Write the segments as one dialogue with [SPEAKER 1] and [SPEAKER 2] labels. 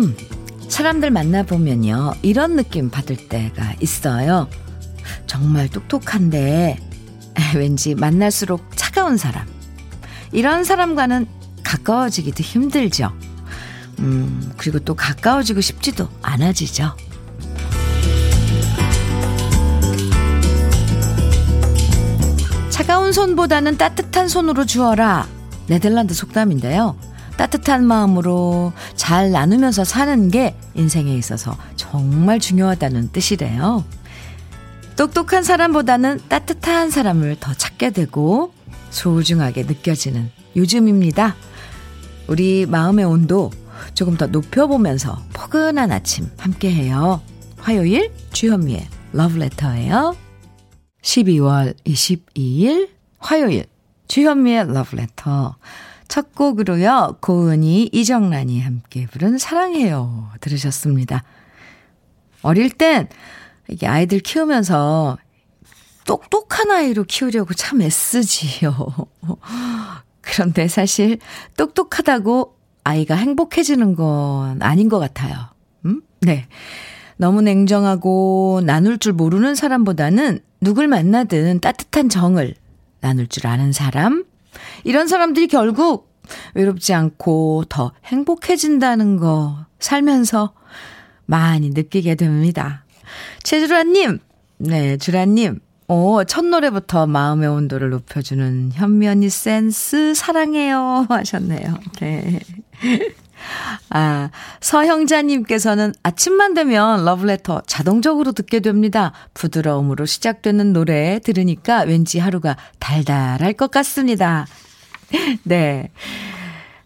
[SPEAKER 1] 가끔 사람들 만나보면요. 이런 느낌 받을 때가 있어요. 정말 똑똑한데, 왠지 만날수록 차가운 사람. 이런 사람과는 가까워지기도 힘들죠. 음, 그리고 또 가까워지고 싶지도 않아지죠. 차가운 손보다는 따뜻한 손으로 주어라. 네덜란드 속담인데요. 따뜻한 마음으로 잘 나누면서 사는 게 인생에 있어서 정말 중요하다는 뜻이래요. 똑똑한 사람보다는 따뜻한 사람을 더 찾게 되고 소중하게 느껴지는 요즘입니다. 우리 마음의 온도 조금 더 높여보면서 포근한 아침 함께해요. 화요일 주현미의 러브레터예요. 12월 22일 화요일 주현미의 러브레터 첫 곡으로요. 고은이 이정란이 함께 부른 사랑해요 들으셨습니다. 어릴 땐 이게 아이들 키우면서 똑똑한 아이로 키우려고 참 애쓰지요. 그런데 사실 똑똑하다고 아이가 행복해지는 건 아닌 것 같아요. 음? 네. 너무 냉정하고 나눌 줄 모르는 사람보다는 누굴 만나든 따뜻한 정을 나눌 줄 아는 사람. 이런 사람들이 결국 외롭지 않고 더 행복해진다는 거 살면서 많이 느끼게 됩니다. 최주라님, 네, 주라님, 오, 첫 노래부터 마음의 온도를 높여주는 현면이 센스 사랑해요 하셨네요. 네. 아, 서형자님께서는 아침만 되면 러브레터 자동적으로 듣게 됩니다. 부드러움으로 시작되는 노래 들으니까 왠지 하루가 달달할 것 같습니다. 네.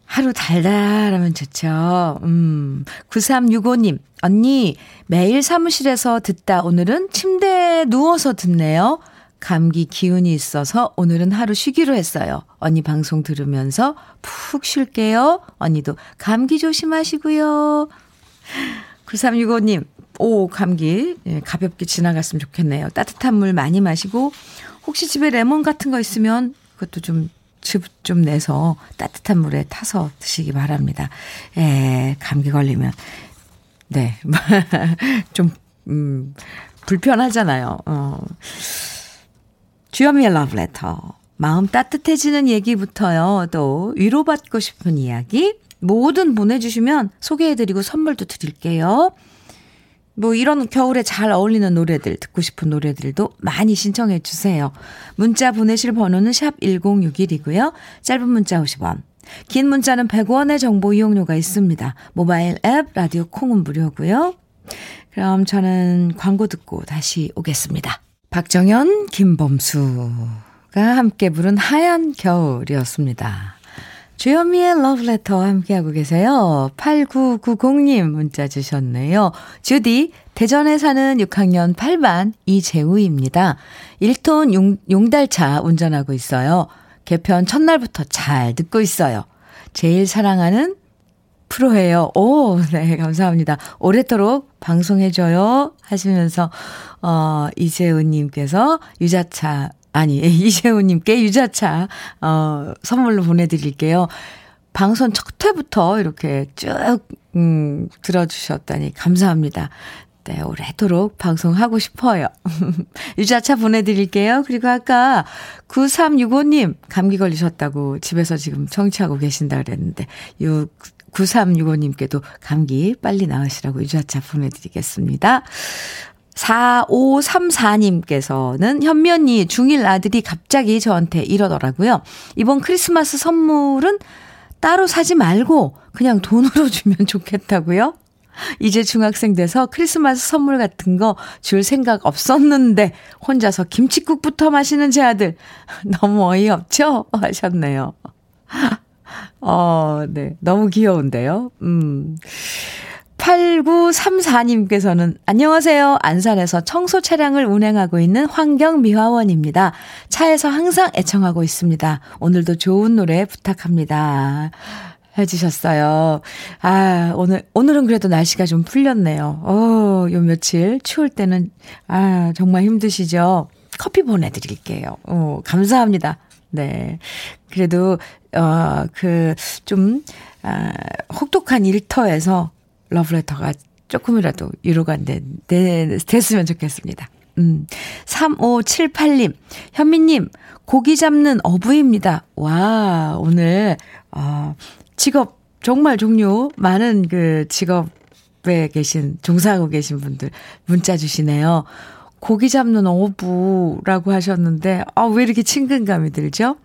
[SPEAKER 1] 하루 달달하면 좋죠. 음. 9365님, 언니, 매일 사무실에서 듣다 오늘은 침대에 누워서 듣네요. 감기 기운이 있어서 오늘은 하루 쉬기로 했어요. 언니 방송 들으면서 푹 쉴게요. 언니도 감기 조심하시고요. 9365님, 오, 감기 예, 가볍게 지나갔으면 좋겠네요. 따뜻한 물 많이 마시고 혹시 집에 레몬 같은 거 있으면 그것도 좀 즙좀 내서 따뜻한 물에 타서 드시기 바랍니다. 예, 감기 걸리면 네. 좀 음, 불편하잖아요. 어. 주현미의 러브레터. 마음 따뜻해지는 얘기부터요. 또 위로받고 싶은 이야기 뭐든 보내주시면 소개해드리고 선물도 드릴게요. 뭐 이런 겨울에 잘 어울리는 노래들, 듣고 싶은 노래들도 많이 신청해 주세요. 문자 보내실 번호는 샵 1061이고요. 짧은 문자 50원. 긴 문자는 100원의 정보 이용료가 있습니다. 모바일 앱, 라디오 콩은 무료고요. 그럼 저는 광고 듣고 다시 오겠습니다. 박정현, 김범수가 함께 부른 하얀 겨울이었습니다. 주현미의 러브레터와 함께하고 계세요. 8990님 문자 주셨네요. 주디, 대전에 사는 6학년 8반 이재우입니다. 1톤 용, 용달차 운전하고 있어요. 개편 첫날부터 잘 듣고 있어요. 제일 사랑하는 프로예요. 오, 네, 감사합니다. 오래도록 방송해줘요. 하시면서, 어, 이재훈님께서 유자차, 아니, 이재훈님께 유자차, 어, 선물로 보내드릴게요. 방송 첫 회부터 이렇게 쭉, 음, 들어주셨다니 감사합니다. 네, 오래도록 방송하고 싶어요. 유자차 보내드릴게요. 그리고 아까 9365님 감기 걸리셨다고 집에서 지금 청취하고 계신다 그랬는데, 9365님께도 감기 빨리 나으시라고 유자차 보내드리겠습니다. 4534님께서는 현면이 중1 아들이 갑자기 저한테 이러더라고요. 이번 크리스마스 선물은 따로 사지 말고 그냥 돈으로 주면 좋겠다고요? 이제 중학생 돼서 크리스마스 선물 같은 거 줄 생각 없었는데 혼자서 김치국부터 마시는 제 아들 너무 어이없죠? 하셨네요. 어, 네. 너무 귀여운데요. 음. 8934님께서는 안녕하세요. 안산에서 청소 차량을 운행하고 있는 환경미화원입니다. 차에서 항상 애청하고 있습니다. 오늘도 좋은 노래 부탁합니다. 해주셨어요. 아, 오늘, 오늘은 그래도 날씨가 좀 풀렸네요. 어, 요 며칠 추울 때는, 아, 정말 힘드시죠? 커피 보내드릴게요. 어, 감사합니다. 네. 그래도, 어, 그, 좀, 아, 혹독한 일터에서 러브레터가 조금이라도 위로가 됐으면 좋겠습니다. 음, 3578님, 현미님, 고기 잡는 어부입니다. 와, 오늘, 어, 직업, 정말 종류, 많은 그 직업에 계신, 종사하고 계신 분들 문자 주시네요. 고기 잡는 어부라고 하셨는데, 아, 왜 이렇게 친근감이 들죠?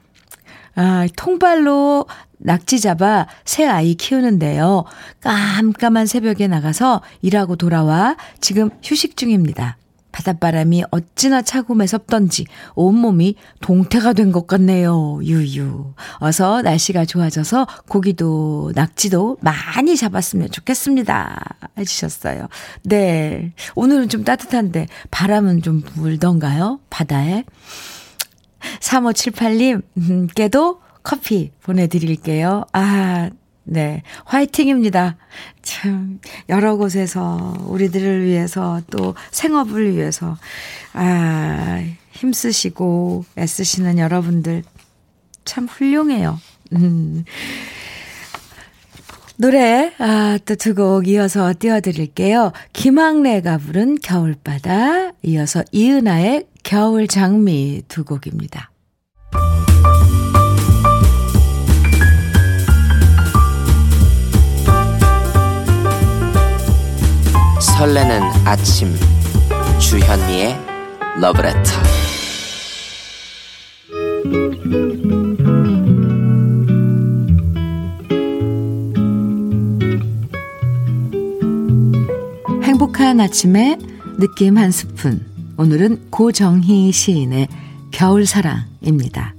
[SPEAKER 1] 아, 통발로 낙지 잡아 새 아이 키우는데요. 깜깜한 새벽에 나가서 일하고 돌아와 지금 휴식 중입니다. 바닷바람이 어찌나 차고 매섭던지 온몸이 동태가 된 것 같네요. 유유. 어서 날씨가 좋아져서 고기도 낙지도 많이 잡았으면 좋겠습니다. 해주셨어요. 네. 오늘은 좀 따뜻한데 바람은 좀 불던가요? 바다에? 3578님께도 커피 보내드릴게요. 아, 네. 화이팅입니다. 참, 여러 곳에서 우리들을 위해서 또 생업을 위해서, 아, 힘쓰시고 애쓰시는 여러분들 참 훌륭해요. 음. 노래, 아, 또 두 곡 이어서 띄워드릴게요. 김학래가 부른 겨울바다, 이어서 이은아의 겨울 장미 두 곡입니다.
[SPEAKER 2] 설레는 아침. 주현미의 러브레터.
[SPEAKER 1] 행복한 아침에 느낌 한 스푼. 오늘은 고정희 시인의 겨울사랑입니다.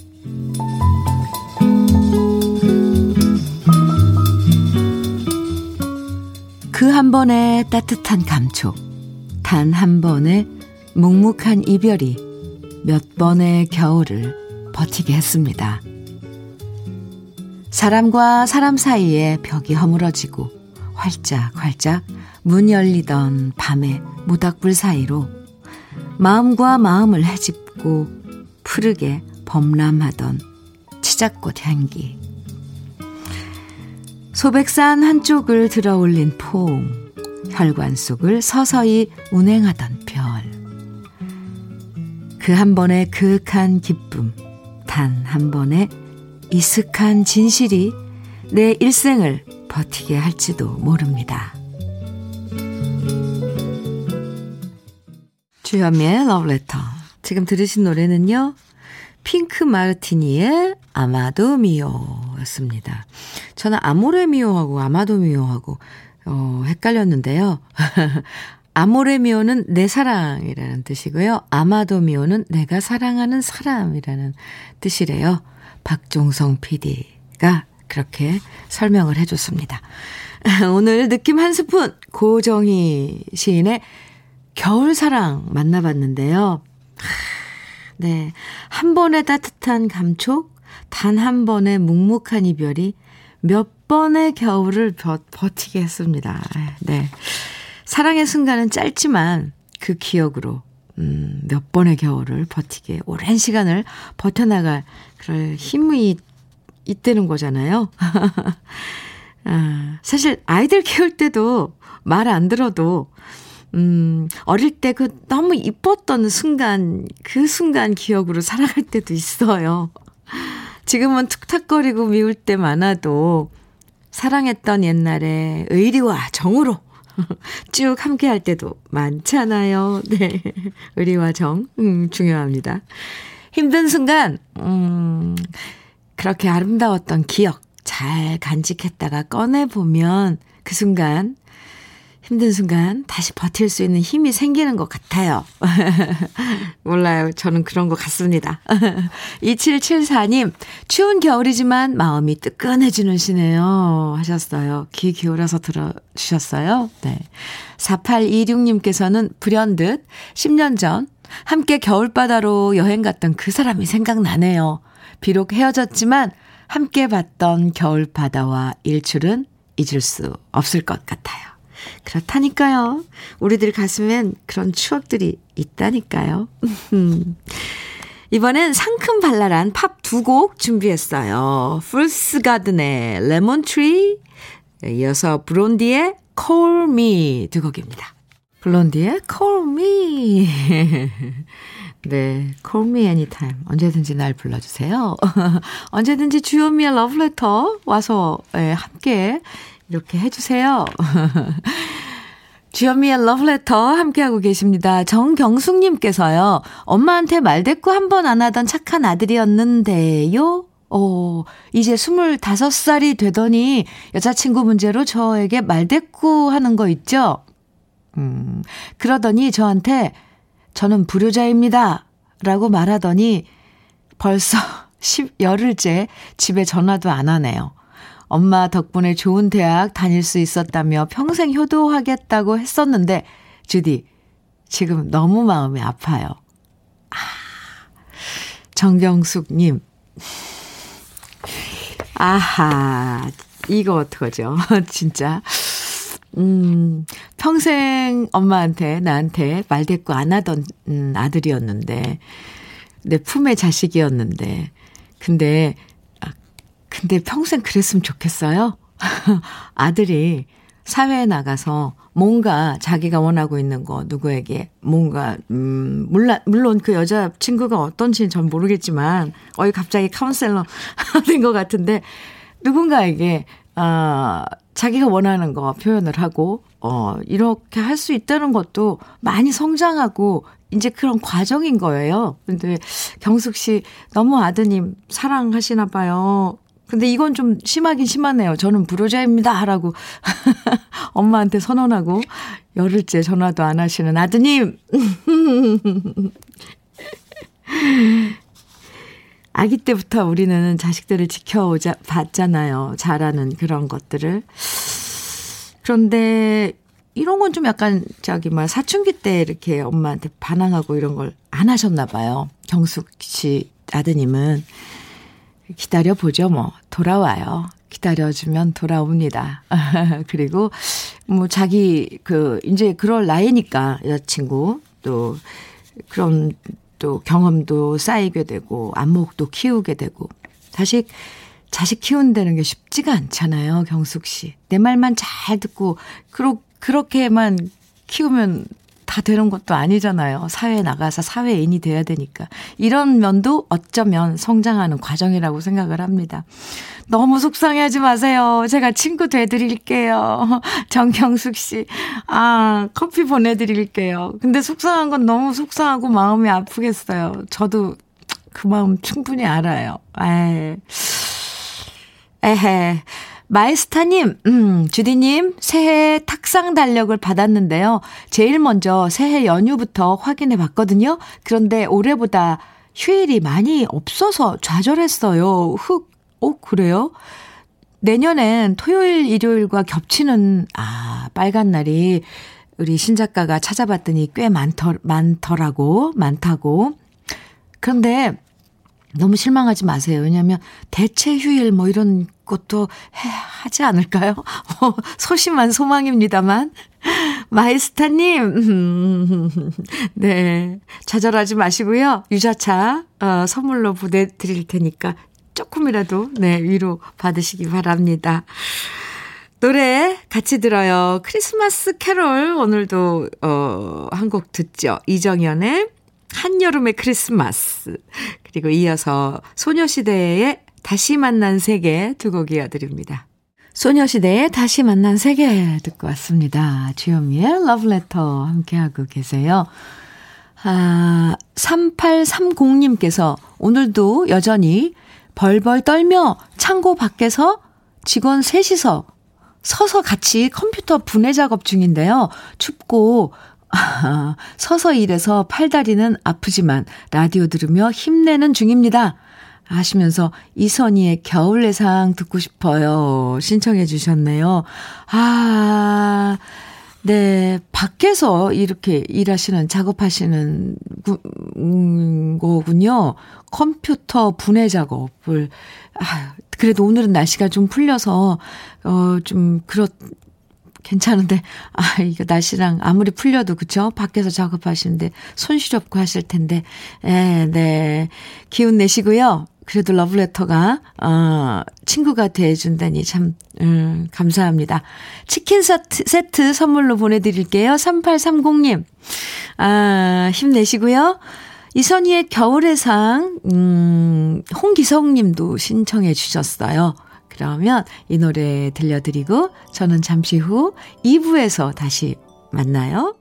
[SPEAKER 1] 그 한 번의 따뜻한 감촉, 단 한 번의 묵묵한 이별이 몇 번의 겨울을 버티게 했습니다. 사람과 사람 사이에 벽이 허물어지고 활짝 활짝 문 열리던 밤의 모닥불 사이로 마음과 마음을 헤집고 푸르게 범람하던 치자꽃 향기. 소백산 한쪽을 들어 올린 포옹, 혈관 속을 서서히 운행하던 별. 그 한 번의 그윽한 기쁨, 단 한 번의 이슥한 진실이 내 일생을 버티게 할지도 모릅니다. 주현미의 러브레터. 지금 들으신 노래는요, 핑크 마르티니의 아마도 미오였습니다. 저는 아모레 미오하고 아마도 미오하고 어, 헷갈렸는데요. 아모레 미오는 내 사랑이라는 뜻이고요. 아마도 미오는 내가 사랑하는 사람이라는 뜻이래요. 박종성 PD가 그렇게 설명을 해줬습니다. 오늘 느낌 한 스푼 고정희 시인의 겨울사랑 만나봤는데요. 네. 한 번의 따뜻한 감촉, 단 한 번의 묵묵한 이별이 몇 번의 겨울을 버, 버티게 했습니다. 네. 사랑의 순간은 짧지만 그 기억으로 음, 몇 번의 겨울을 버티게 오랜 시간을 버텨나갈 그럴 힘이 있다는 거잖아요. 아, 사실 아이들 키울 때도 말 안 들어도 음, 어릴 때 그 너무 이뻤던 순간, 그 순간 기억으로 살아갈 때도 있어요. 지금은 툭탁거리고 미울 때 많아도 사랑했던 옛날에 의리와 정으로 쭉 함께 할 때도 많잖아요. 네. 의리와 정, 음, 중요합니다. 힘든 순간, 음, 그렇게 아름다웠던 기억 잘 간직했다가 꺼내보면 그 순간 힘든 순간 다시 버틸 수 있는 힘이 생기는 것 같아요. 몰라요. 저는 그런 것 같습니다. 2774님, 추운 겨울이지만 마음이 뜨끈해지는 시네요. 하셨어요. 귀 기울여서 들어주셨어요. 네. 4826님께서는 불현듯 10년 전 함께 겨울바다로 여행 갔던 그 사람이 생각나네요. 비록 헤어졌지만 함께 봤던 겨울바다와 일출은 잊을 수 없을 것 같아요. 그렇다니까요. 우리들 가슴엔 그런 추억들이 있다니까요. 이번엔 상큼 발랄한 팝 두 곡 준비했어요. Fool's Garden의 Lemon Tree, 이어서 브론디의 Call Me 두 곡입니다. 블론디의 Call Me. 네, Call Me Anytime. 언제든지 날 불러주세요. 언제든지 주요미의 러브레터 와서 네, 함께 이렇게 해주세요. 주현미의 러브레터 함께하고 계십니다. 정경숙님께서요. 엄마한테 말대꾸 한 번 안 하던 착한 아들이었는데요. 어, 이제 25살이 되더니 여자친구 문제로 저에게 말대꾸 하는 거 있죠? 음, 그러더니 저한테 저는 불효자입니다. 라고 말하더니 벌써 10, 열흘째 집에 전화도 안 하네요. 엄마 덕분에 좋은 대학 다닐 수 있었다며 평생 효도하겠다고 했었는데, 주디, 지금 너무 마음이 아파요. 아, 정경숙님. 아하, 이거 어떡하죠? 진짜. 음, 평생 엄마한테, 나한테 말대꾸 안 하던 음, 아들이었는데, 내 품의 자식이었는데, 근데, 아, 근데 평생 그랬으면 좋겠어요? 아들이 사회에 나가서 뭔가 자기가 원하고 있는 거 누구에게 뭔가 음 물론 물론 그 여자 친구가 어떤지는 전 모르겠지만 어이 갑자기 카운셀러 된 것 같은데 누군가에게 아 자기가 원하는 거 표현을 하고 어 이렇게 할 수 있다는 것도 많이 성장하고 이제 그런 과정인 거예요. 근데 경숙 씨 너무 아드님 사랑하시나 봐요. 근데 이건 좀 심하긴 심하네요. 저는 불효자입니다. 라고 엄마한테 선언하고 열흘째 전화도 안 하시는 아드님. 아기 때부터 우리는 자식들을 지켜오자 봤잖아요. 잘하는 그런 것들을. 그런데 이런 건 좀 약간 저기 막 사춘기 때 이렇게 엄마한테 반항하고 이런 걸 안 하셨나 봐요. 경숙 씨 아드님은 기다려 보죠 뭐 돌아와요. 기다려주면 돌아옵니다. 그리고 뭐 자기 그 이제 그럴 나이니까 여자친구 또 그런 또 경험도 쌓이게 되고 안목도 키우게 되고 자식 자식 키운다는 게 쉽지가 않잖아요, 경숙 씨. 내 말만 잘 듣고 그러, 그렇게만 키우면 다 되는 것도 아니잖아요. 사회에 나가서 사회인이 돼야 되니까. 이런 면도 어쩌면 성장하는 과정이라고 생각을 합니다. 너무 속상해하지 마세요. 제가 친구 돼드릴게요. 정경숙 씨. 아, 커피 보내드릴게요. 근데 속상한 건 너무 속상하고 마음이 아프겠어요. 저도 그 마음 충분히 알아요. 에이. 에헤. 마이스타님, 음, 주디님, 새해 탁상 달력을 받았는데요. 제일 먼저 새해 연휴부터 확인해 봤거든요. 그런데 올해보다 휴일이 많이 없어서 좌절했어요. 흑, 어, 그래요? 내년엔 토요일, 일요일과 겹치는, 아, 빨간 날이 우리 신작가가 찾아봤더니 꽤 많더, 많더라고, 많다고. 그런데 너무 실망하지 마세요. 왜냐하면 대체 휴일 뭐 이런 것도 해, 하지 않을까요? 어, 소심한 소망입니다만. 마이스타님, 네. 좌절하지 마시고요. 유자차, 어, 선물로 보내드릴 테니까 조금이라도, 네, 위로 받으시기 바랍니다. 노래 같이 들어요. 크리스마스 캐롤 오늘도, 어, 한 곡 듣죠. 이정현의 한여름의 크리스마스. 그리고 이어서 소녀시대의 다시 만난 세계 두 곡 이어드립니다. 소녀시대의 다시 만난 세계 듣고 왔습니다. 주현미의 러브레터 함께하고 계세요. 아, 3830님께서 오늘도 여전히 벌벌 떨며 창고 밖에서 직원 셋이서 서서 같이 컴퓨터 분해 작업 중인데요. 춥고 아, 서서 일해서 팔다리는 아프지만 라디오 들으며 힘내는 중입니다. 하시면서 이선희의 겨울내상 듣고 싶어요. 신청해 주셨네요. 아, 네. 밖에서 이렇게 일하시는, 작업하시는 음, 거군요. 컴퓨터 분해 작업을. 아, 그래도 오늘은 날씨가 좀 풀려서, 어, 좀, 그렇, 괜찮은데, 아, 이거 날씨랑 아무리 풀려도, 그쵸? 밖에서 작업하시는데, 손 시렵고 하실 텐데, 예, 네. 기운 내시고요. 그래도 러브레터가, 어, 친구가 돼준다니 참, 음, 감사합니다. 치킨 세트, 세트 선물로 보내드릴게요. 3830님. 아, 힘내시고요. 이선희의 겨울의 상, 음, 홍기성 님도 신청해 주셨어요. 그러면 이 노래 들려드리고 저는 잠시 후 2부에서 다시 만나요.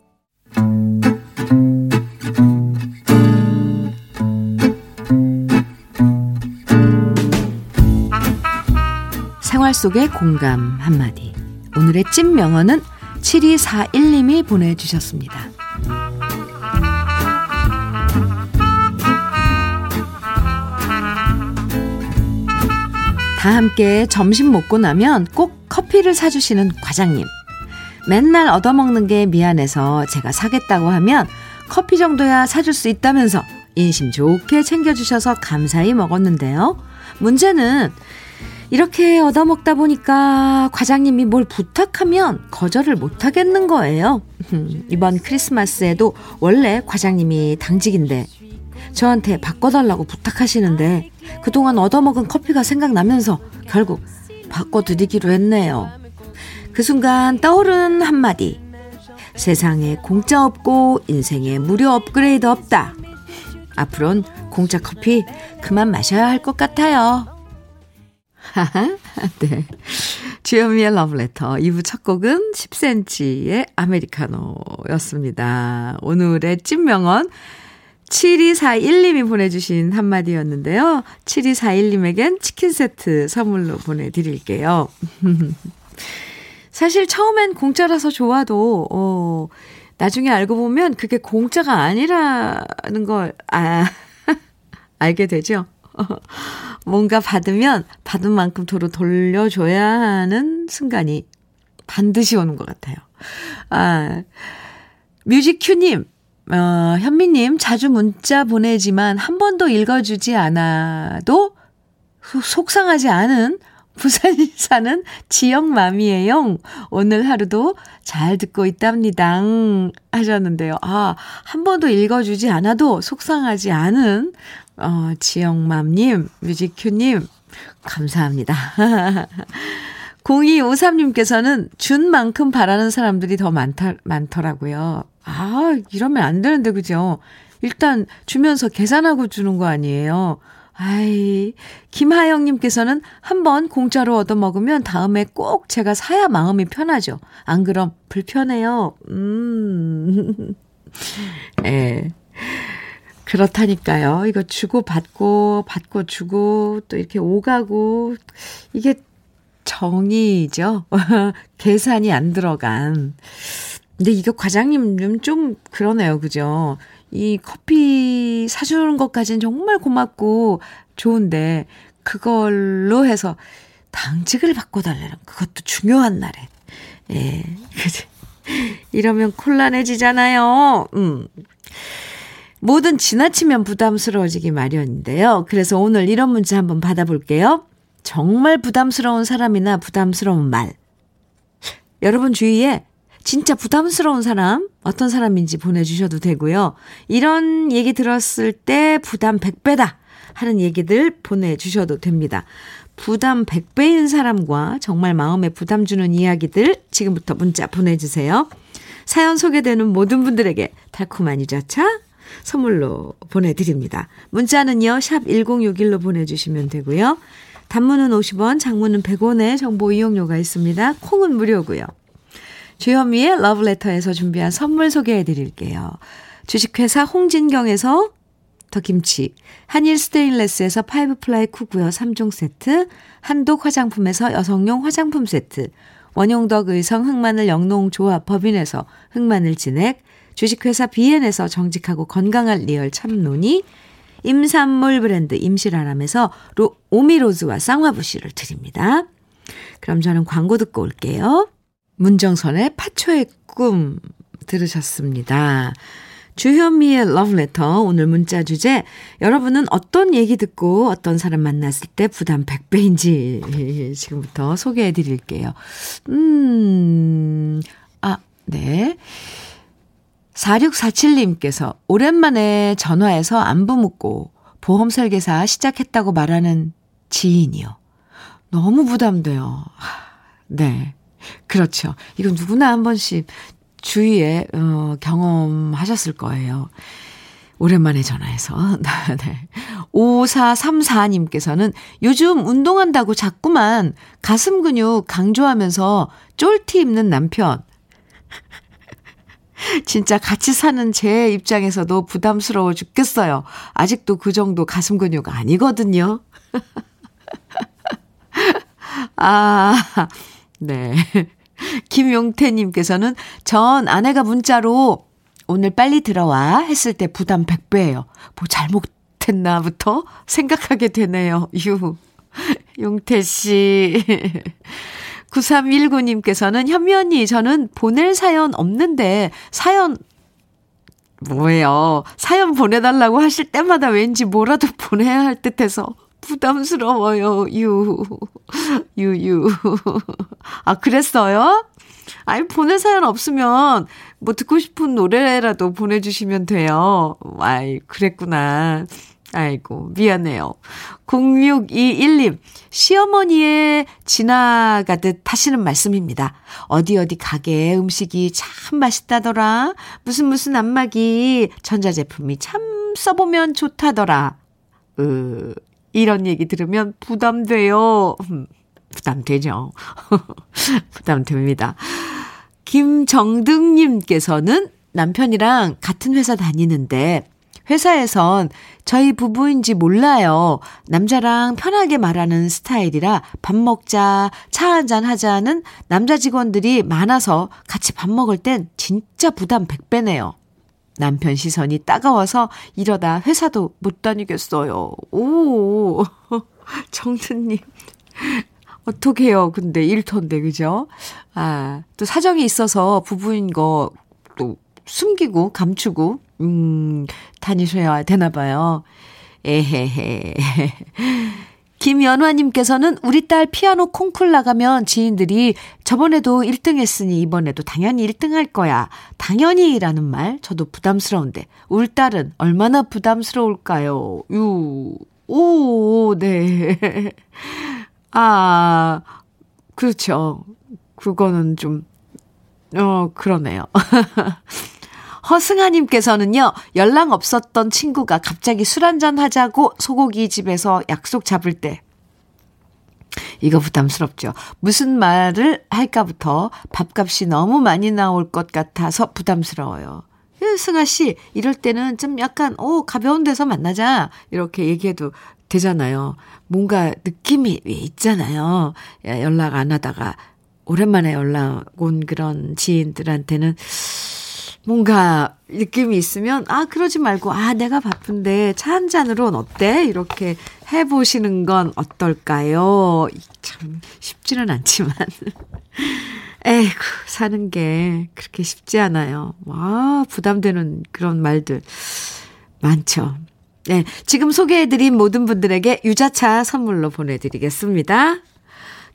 [SPEAKER 1] 생활 속의 공감 한마디. 오늘의 찐 명언은 7241님이 보내주셨습니다. 다 함께 점심 먹고 나면 꼭 커피를 사주시는 과장님. 맨날 얻어먹는 게 미안해서 제가 사겠다고 하면 커피 정도야 사줄 수 있다면서 인심 좋게 챙겨주셔서 감사히 먹었는데요. 문제는 이렇게 얻어먹다 보니까 과장님이 뭘 부탁하면 거절을 못하겠는 거예요. 이번 크리스마스에도 원래 과장님이 당직인데 저한테 바꿔달라고 부탁하시는데 그동안 얻어먹은 커피가 생각나면서 결국 바꿔드리기로 했네요. 그 순간 떠오른 한마디. 세상에 공짜 없고 인생에 무료 업그레이드 없다. 앞으론 공짜 커피 그만 마셔야 할 것 같아요. 하하, 네. 주현미의 러브레터 2부 첫 곡은 10cm의 아메리카노였습니다. 오늘의 찐명언 7241님이 보내주신 한마디였는데요. 7241님에겐 치킨 세트 선물로 보내드릴게요. 사실 처음엔 공짜라서 좋아도, 어, 나중에 알고 보면 그게 공짜가 아니라는 걸, 아, 알게 되죠. 뭔가 받으면 받은 만큼 도로 돌려줘야 하는 순간이 반드시 오는 것 같아요. 아, 뮤직큐님, 어, 현미님, 자주 문자 보내지만 한 번도 읽어주지 않아도 속상하지 않은 부산에 사는 지역맘이에요. 오늘 하루도 잘 듣고 있답니다. 하셨는데요. 아, 한 번도 읽어주지 않아도 속상하지 않은, 어, 지역맘님, 뮤직큐님, 감사합니다. 0253님께서는 준 만큼 바라는 사람들이 더 많다, 많더라고요. 아, 이러면 안 되는데, 그죠? 일단 주면서 계산하고 주는 거 아니에요. 아이, 김하영님께서는 한번 공짜로 얻어먹으면 다음에 꼭 제가 사야 마음이 편하죠. 안 그럼 불편해요. 음. 예. 그렇다니까요. 이거 주고 받고, 받고 주고, 또 이렇게 오가고, 이게 정의죠. 계산이 안 들어간. 근데 이거 과장님 좀 그러네요. 그죠? 이 커피 사주는 것까지는 정말 고맙고 좋은데, 그걸로 해서 당직을 바꿔달라는 그것도 중요한 날에. 예. 그지? 이러면 곤란해지잖아요. 음. 뭐든 지나치면 부담스러워지기 마련인데요. 그래서 오늘 이런 문자 한번 받아볼게요. 정말 부담스러운 사람이나 부담스러운 말. 여러분 주위에 진짜 부담스러운 사람, 어떤 사람인지 보내주셔도 되고요. 이런 얘기 들었을 때 부담 100배다 하는 얘기들 보내주셔도 됩니다. 부담 100배인 사람과 정말 마음에 부담 주는 이야기들 지금부터 문자 보내주세요. 사연 소개되는 모든 분들에게 달콤한 유자차 선물로 보내드립니다. 문자는요, 샵 1061로 보내주시면 되고요. 단문은 50원, 장문은 100원의 정보 이용료가 있습니다. 콩은 무료고요. 주현미의 러브레터에서 준비한 선물 소개해 드릴게요. 주식회사 홍진경에서 더김치, 한일 스테인레스에서 파이브 플라이 쿠구여 3종 세트, 한독 화장품에서 여성용 화장품 세트, 원용덕 의성 흑마늘 영농조합 법인에서 흑마늘 진액, 주식회사 비엔에서 정직하고 건강한 리얼 참논이, 임산물 브랜드 임실아람에서 로, 오미로즈와 쌍화부시를 드립니다. 그럼 저는 광고 듣고 올게요. 문정선의 파초의 꿈 들으셨습니다. 주현미의 러브레터 오늘 문자 주제 여러분은 어떤 얘기 듣고 어떤 사람 만났을 때 부담 100배인지 지금부터 소개해 드릴게요. 음, 아, 네. 4647님께서 오랜만에 전화해서 안부 묻고 보험 설계사 시작했다고 말하는 지인이요. 너무 부담돼요. 네. 그렇죠. 이건 누구나 한 번씩 주위에, 어, 경험하셨을 거예요. 오랜만에 전화해서. 네. 5434님께서는 요즘 운동한다고 자꾸만 가슴 근육 강조하면서 쫄티 입는 남편. 진짜 같이 사는 제 입장에서도 부담스러워 죽겠어요. 아직도 그 정도 가슴 근육 아니거든요. 아, 네. 김용태님께서는 전 아내가 문자로 오늘 빨리 들어와 했을 때 부담 100배예요. 뭐 잘못했나부터 생각하게 되네요. 유. 용태 씨. 9319님께서는 현미 언니, 저는 보낼 사연 없는데 사연 뭐예요? 사연 보내달라고 하실 때마다 왠지 뭐라도 보내야 할 듯해서 부담스러워요. 유. 유 유. 아, 그랬어요? 아니, 보낼 사연 없으면 뭐 듣고 싶은 노래라도 보내주시면 돼요. 아이, 그랬구나. 아이고, 미안해요. 0621님, 시어머니의 지나가듯 하시는 말씀입니다. 어디 어디 가게 음식이 참 맛있다더라. 무슨 무슨 안마기 전자제품이 참 써보면 좋다더라. 으, 이런 얘기 들으면 부담돼요. 음, 부담되죠. 부담됩니다. 김정등님께서는 남편이랑 같은 회사 다니는데 회사에선 저희 부부인지 몰라요. 남자랑 편하게 말하는 스타일이라 밥 먹자, 차 한잔 하자는 남자 직원들이 많아서 같이 밥 먹을 땐 진짜 부담 100배네요. 남편 시선이 따가워서 이러다 회사도 못 다니겠어요. 오, 정든님. 어떡해요. 근데 일터인데, 그죠? 아, 또 사정이 있어서 부부인 거 또 숨기고, 감추고, 음, 다니셔야 되나 봐요. 에헤헤. 김연화님께서는 우리 딸 피아노 콩쿨 나가면 지인들이 저번에도 1등 했으니 이번에도 당연히 1등 할 거야. 당연히 라는 말 저도 부담스러운데 울 딸은 얼마나 부담스러울까요? 유, 오, 네. 아, 그렇죠. 그거는 좀, 어, 그러네요. 허승아님께서는요, 연락 없었던 친구가 갑자기 술 한잔 하자고 소고기 집에서 약속 잡을 때, 이거 부담스럽죠. 무슨 말을 할까부터 밥값이 너무 많이 나올 것 같아서 부담스러워요. 예, 승아 씨, 이럴 때는 좀 약간, 오, 가벼운 데서 만나자. 이렇게 얘기해도 되잖아요. 뭔가 느낌이 있잖아요. 연락 안 하다가 오랜만에 연락 온 그런 지인들한테는 뭔가 느낌이 있으면, 아, 그러지 말고, 아, 내가 바쁜데 차 한 잔으로는 어때? 이렇게 해보시는 건 어떨까요? 참, 쉽지는 않지만. 에이구, 사는 게 그렇게 쉽지 않아요. 와, 부담되는 그런 말들 많죠. 네, 지금 소개해드린 모든 분들에게 유자차 선물로 보내드리겠습니다.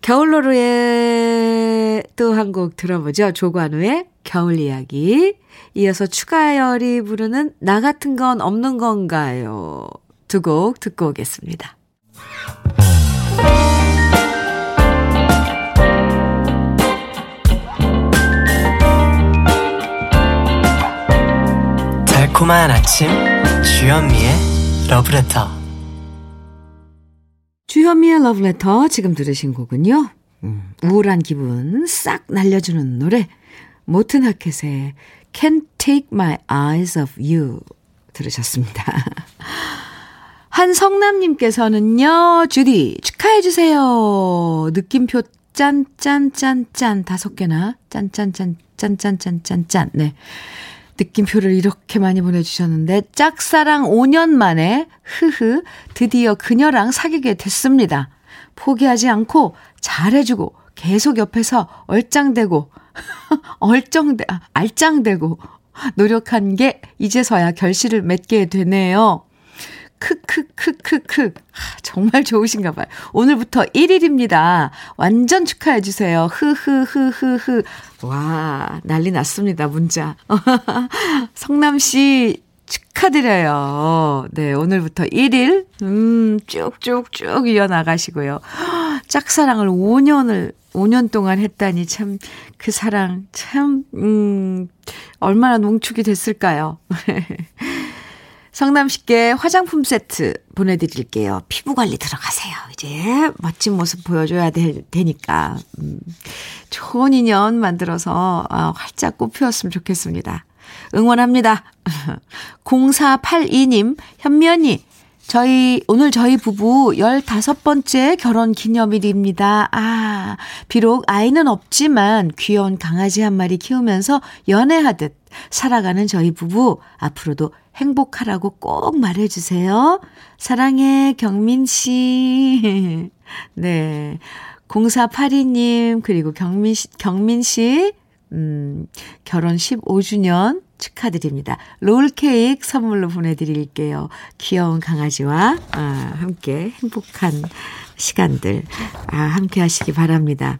[SPEAKER 1] 겨울노루에 또 한 곡 들어보죠. 조관우의 겨울 이야기. 이어서 추가열이 부르는 나 같은 건 없는 건가요? 두 곡 듣고 오겠습니다.
[SPEAKER 3] 달콤한 아침 주현미의 러브레터
[SPEAKER 1] 주현미의 러브레터 지금 들으신 곡은요. 음, 우울한 기분 싹 날려주는 노래 모튼 하켓의 Can't Take My Eyes Off You 들으셨습니다. 한성남님께서는요. 주디 축하해주세요. 느낌표 짠짠짠짠 다섯 개나 짠짠짠 짠짠짠짠짠 네. 느낌표를 이렇게 많이 보내주셨는데, 짝사랑 5년 만에, 흐흐, 드디어 그녀랑 사귀게 됐습니다. 포기하지 않고, 잘해주고, 계속 옆에서 얼짱대고, 얼쩡대, 아, 알짱대고, 노력한 게 이제서야 결실을 맺게 되네요. 크크크크크. 정말 좋으신가 봐요. 오늘부터 1일입니다. 완전 축하해 주세요. 흐흐흐흐흐. 와, 난리 났습니다. 문자. 성남 씨 축하드려요. 네, 오늘부터 1일, 음, 쭉쭉쭉 이어나가시고요. 짝사랑을 5년을, 5년 동안 했다니 참, 그 사랑, 참, 음, 얼마나 농축이 됐을까요? 성남식계 화장품 세트 보내드릴게요. 피부 관리 들어가세요. 이제 멋진 모습 보여줘야 되, 되니까. 음, 좋은 인연 만들어서 아, 활짝 꽃 피웠으면 좋겠습니다. 응원합니다. 0482님, 현면이, 저희, 오늘 저희 부부 15번째 결혼 기념일입니다. 아, 비록 아이는 없지만 귀여운 강아지 한 마리 키우면서 연애하듯 살아가는 저희 부부 앞으로도 행복하라고 꼭 말해주세요. 사랑해, 경민 씨. 네. 0482님, 그리고 경민 씨, 경민 씨, 음, 결혼 15주년 축하드립니다. 롤케이크 선물로 보내드릴게요. 귀여운 강아지와, 아, 함께 행복한 시간들, 아, 함께 하시기 바랍니다.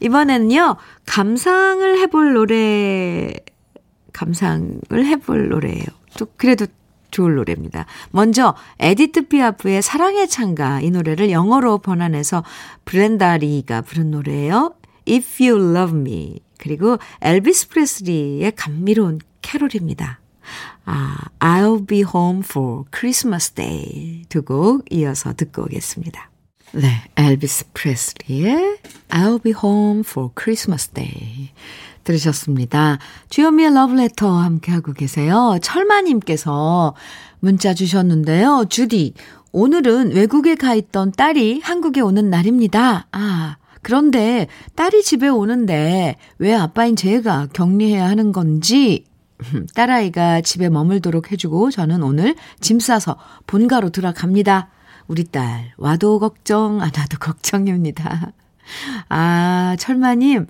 [SPEAKER 1] 이번에는요, 감상을 해볼 노래, 감상을 해볼 노래예요. 또 그래도 좋을 노래입니다. 먼저 에디트 피아프의 사랑의 찬가 이 노래를 영어로 번안해서 브렌다 리가 부른 노래예요. If You Love Me 그리고 엘비스 프레슬리의 감미로운 캐롤입니다. 아, I'll be home for Christmas Day 두 곡 이어서 듣고 오겠습니다. 네, 엘비스 프레슬리의 I'll be home for Christmas Day 들으셨습니다. 주현미의 러브레터 함께하고 계세요. 철마님께서 문자 주셨는데요. 주디, 오늘은 외국에 가 있던 딸이 한국에 오는 날입니다. 아, 그런데 딸이 집에 오는데 왜 아빠인 제가 격리해야 하는 건지 딸아이가 집에 머물도록 해주고 저는 오늘 짐 싸서 본가로 들어갑니다. 우리 딸 와도 걱정 안 와도 걱정입니다. 아 철마님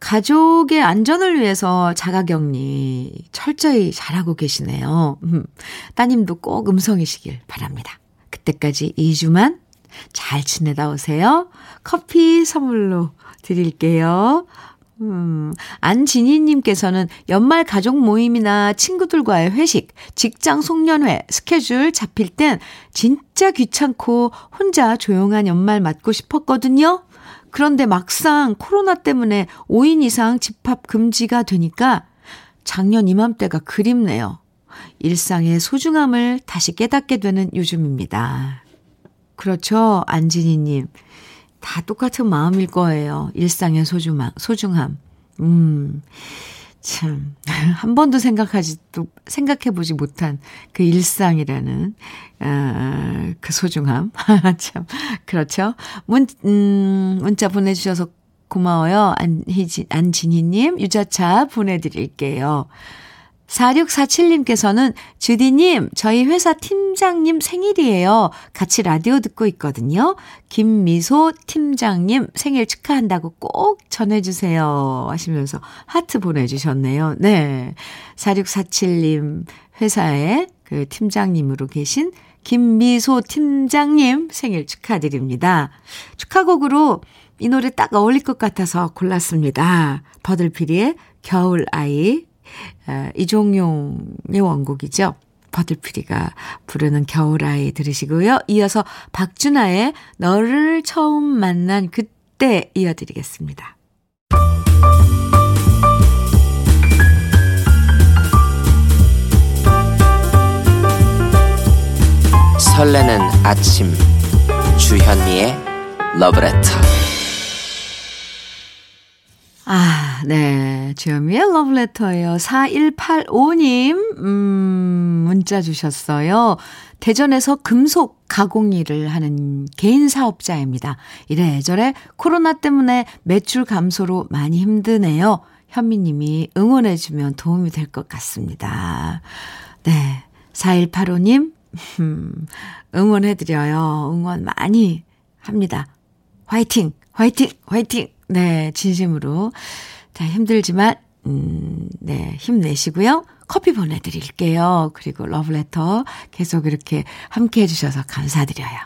[SPEAKER 1] 가족의 안전을 위해서 자가격리 철저히 잘하고 계시네요. 음, 따님도 꼭 음성이시길 바랍니다. 그때까지 2주만 잘 지내다 오세요. 커피 선물로 드릴게요. 음, 안진희님께서는 연말 가족 모임이나 친구들과의 회식, 직장 송년회, 스케줄 잡힐 땐 진짜 귀찮고 혼자 조용한 연말 맞고 싶었거든요. 그런데 막상 코로나 때문에 5인 이상 집합 금지가 되니까 작년 이맘때가 그립네요. 일상의 소중함을 다시 깨닫게 되는 요즘입니다. 그렇죠. 안진희님. 다 똑같은 마음일 거예요. 일상의 소중함, 소중함. 음, 참, 한 번도 생각하지, 또, 생각해보지 못한 그 일상이라는, 아, 그 소중함. 참, 그렇죠. 문, 음, 문자 보내주셔서 고마워요. 안희진, 안진희님, 유자차 보내드릴게요. 4647님께서는 주디님, 저희 회사 팀장님 생일이에요. 같이 라디오 듣고 있거든요. 김미소 팀장님 생일 축하한다고 꼭 전해주세요. 하시면서 하트 보내주셨네요. 네. 4647님 회사에 그 팀장님으로 계신 김미소 팀장님 생일 축하드립니다. 축하곡으로 이 노래 딱 어울릴 것 같아서 골랐습니다. 버들피리의 겨울 아이 아, 이종용의 원곡이죠. 버들피리가 부르는 겨울아이 들으시고요. 이어서 박준하의 너를 처음 만난 그때 이어드리겠습니다.
[SPEAKER 2] 설레는 아침 주현미의 러브레터
[SPEAKER 1] 아, 네. 주현미의 러브레터예요. 4185님, 음, 문자 주셨어요. 대전에서 금속 가공 일을 하는 개인 사업자입니다. 이래저래 코로나 때문에 매출 감소로 많이 힘드네요. 현미님이 응원해주면 도움이 될 것 같습니다. 네. 4185님, 음, 응원해드려요. 응원 많이 합니다. 화이팅! 화이팅! 화이팅! 네, 진심으로. 자, 힘들지만, 음, 네, 힘내시고요. 커피 보내드릴게요. 그리고 러브레터 계속 이렇게 함께 해주셔서 감사드려요.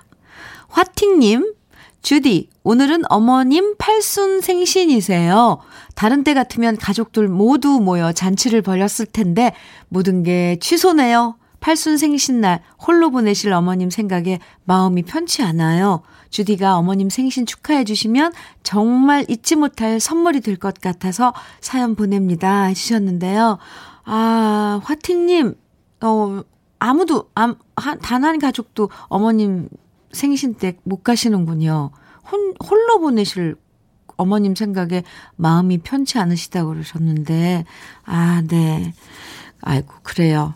[SPEAKER 1] 화팅님, 주디, 오늘은 어머님 팔순 생신이세요. 다른 때 같으면 가족들 모두 모여 잔치를 벌였을 텐데 모든 게 취소네요. 팔순 생신날 홀로 보내실 어머님 생각에 마음이 편치 않아요. 주디가 어머님 생신 축하해 주시면 정말 잊지 못할 선물이 될 것 같아서 사연 보냅니다. 해주셨는데요. 아, 화티님, 어, 아무도, 단 한 가족도 어머님 생신 때 못 가시는군요. 혼, 홀로 보내실 어머님 생각에 마음이 편치 않으시다고 그러셨는데, 아, 네. 아이고, 그래요.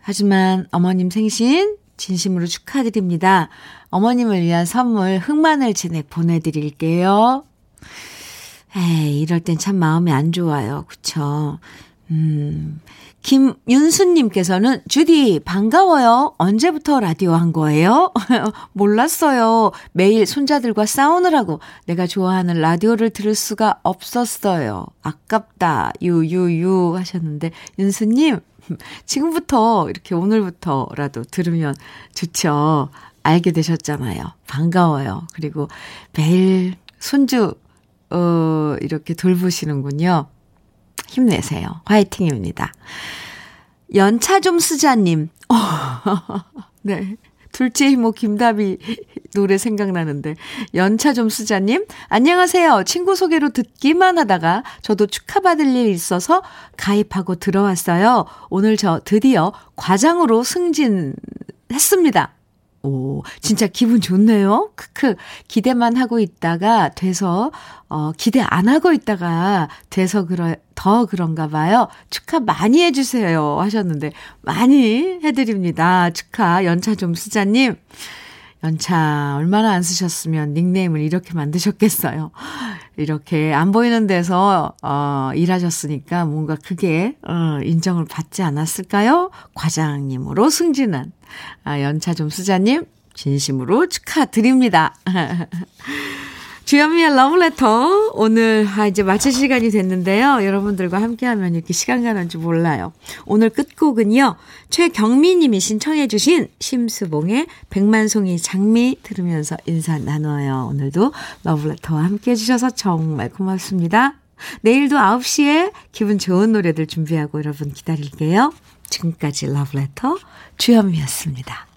[SPEAKER 1] 하지만 어머님 생신 진심으로 축하드립니다. 어머님을 위한 선물 흑마늘 진액 보내드릴게요. 에이, 이럴 땐 참 마음이 안 좋아요. 그쵸? 음, 김윤수님께서는 주디 반가워요. 언제부터 라디오 한 거예요? 몰랐어요. 매일 손자들과 싸우느라고 내가 좋아하는 라디오를 들을 수가 없었어요. 아깝다. 유유유 하셨는데 윤수님 지금부터 이렇게 오늘부터라도 들으면 좋죠. 알게 되셨잖아요. 반가워요. 그리고 매일 손주 어 이렇게 돌보시는군요. 힘내세요. 화이팅입니다. 연차 좀 쓰자님. 어, 네. 둘째 이모 김다비 노래 생각나는데. 연차 좀 쓰자님 안녕하세요. 친구 소개로 듣기만 하다가 저도 축하받을 일 있어서 가입하고 들어왔어요. 오늘 저 드디어 과장으로 승진했습니다 오, 진짜 기분 좋네요. 크크. 기대만 하고 있다가 돼서, 어, 기대 안 하고 있다가 돼서 그러, 더 그런가 봐요. 축하 많이 해주세요. 하셨는데, 많이 해드립니다. 축하. 연차 좀 쓰자님. 연차 얼마나 안 쓰셨으면 닉네임을 이렇게 만드셨겠어요. 이렇게 안 보이는 데서 어 일하셨으니까 뭔가 그게 어 인정을 받지 않았을까요? 과장님으로 승진한 아 연차 좀 쓰자님 진심으로 축하드립니다. 주현미의 러브레터. 오늘, 아, 이제 마칠 시간이 됐는데요. 여러분들과 함께하면 이렇게 시간 가는 줄 몰라요. 오늘 끝곡은요. 최경미 님이 신청해주신 심수봉의 백만송이 장미 들으면서 인사 나눠요. 오늘도 러브레터와 함께 해주셔서 정말 고맙습니다. 내일도 9시에 기분 좋은 노래들 준비하고 여러분 기다릴게요. 지금까지 러브레터 주현미였습니다.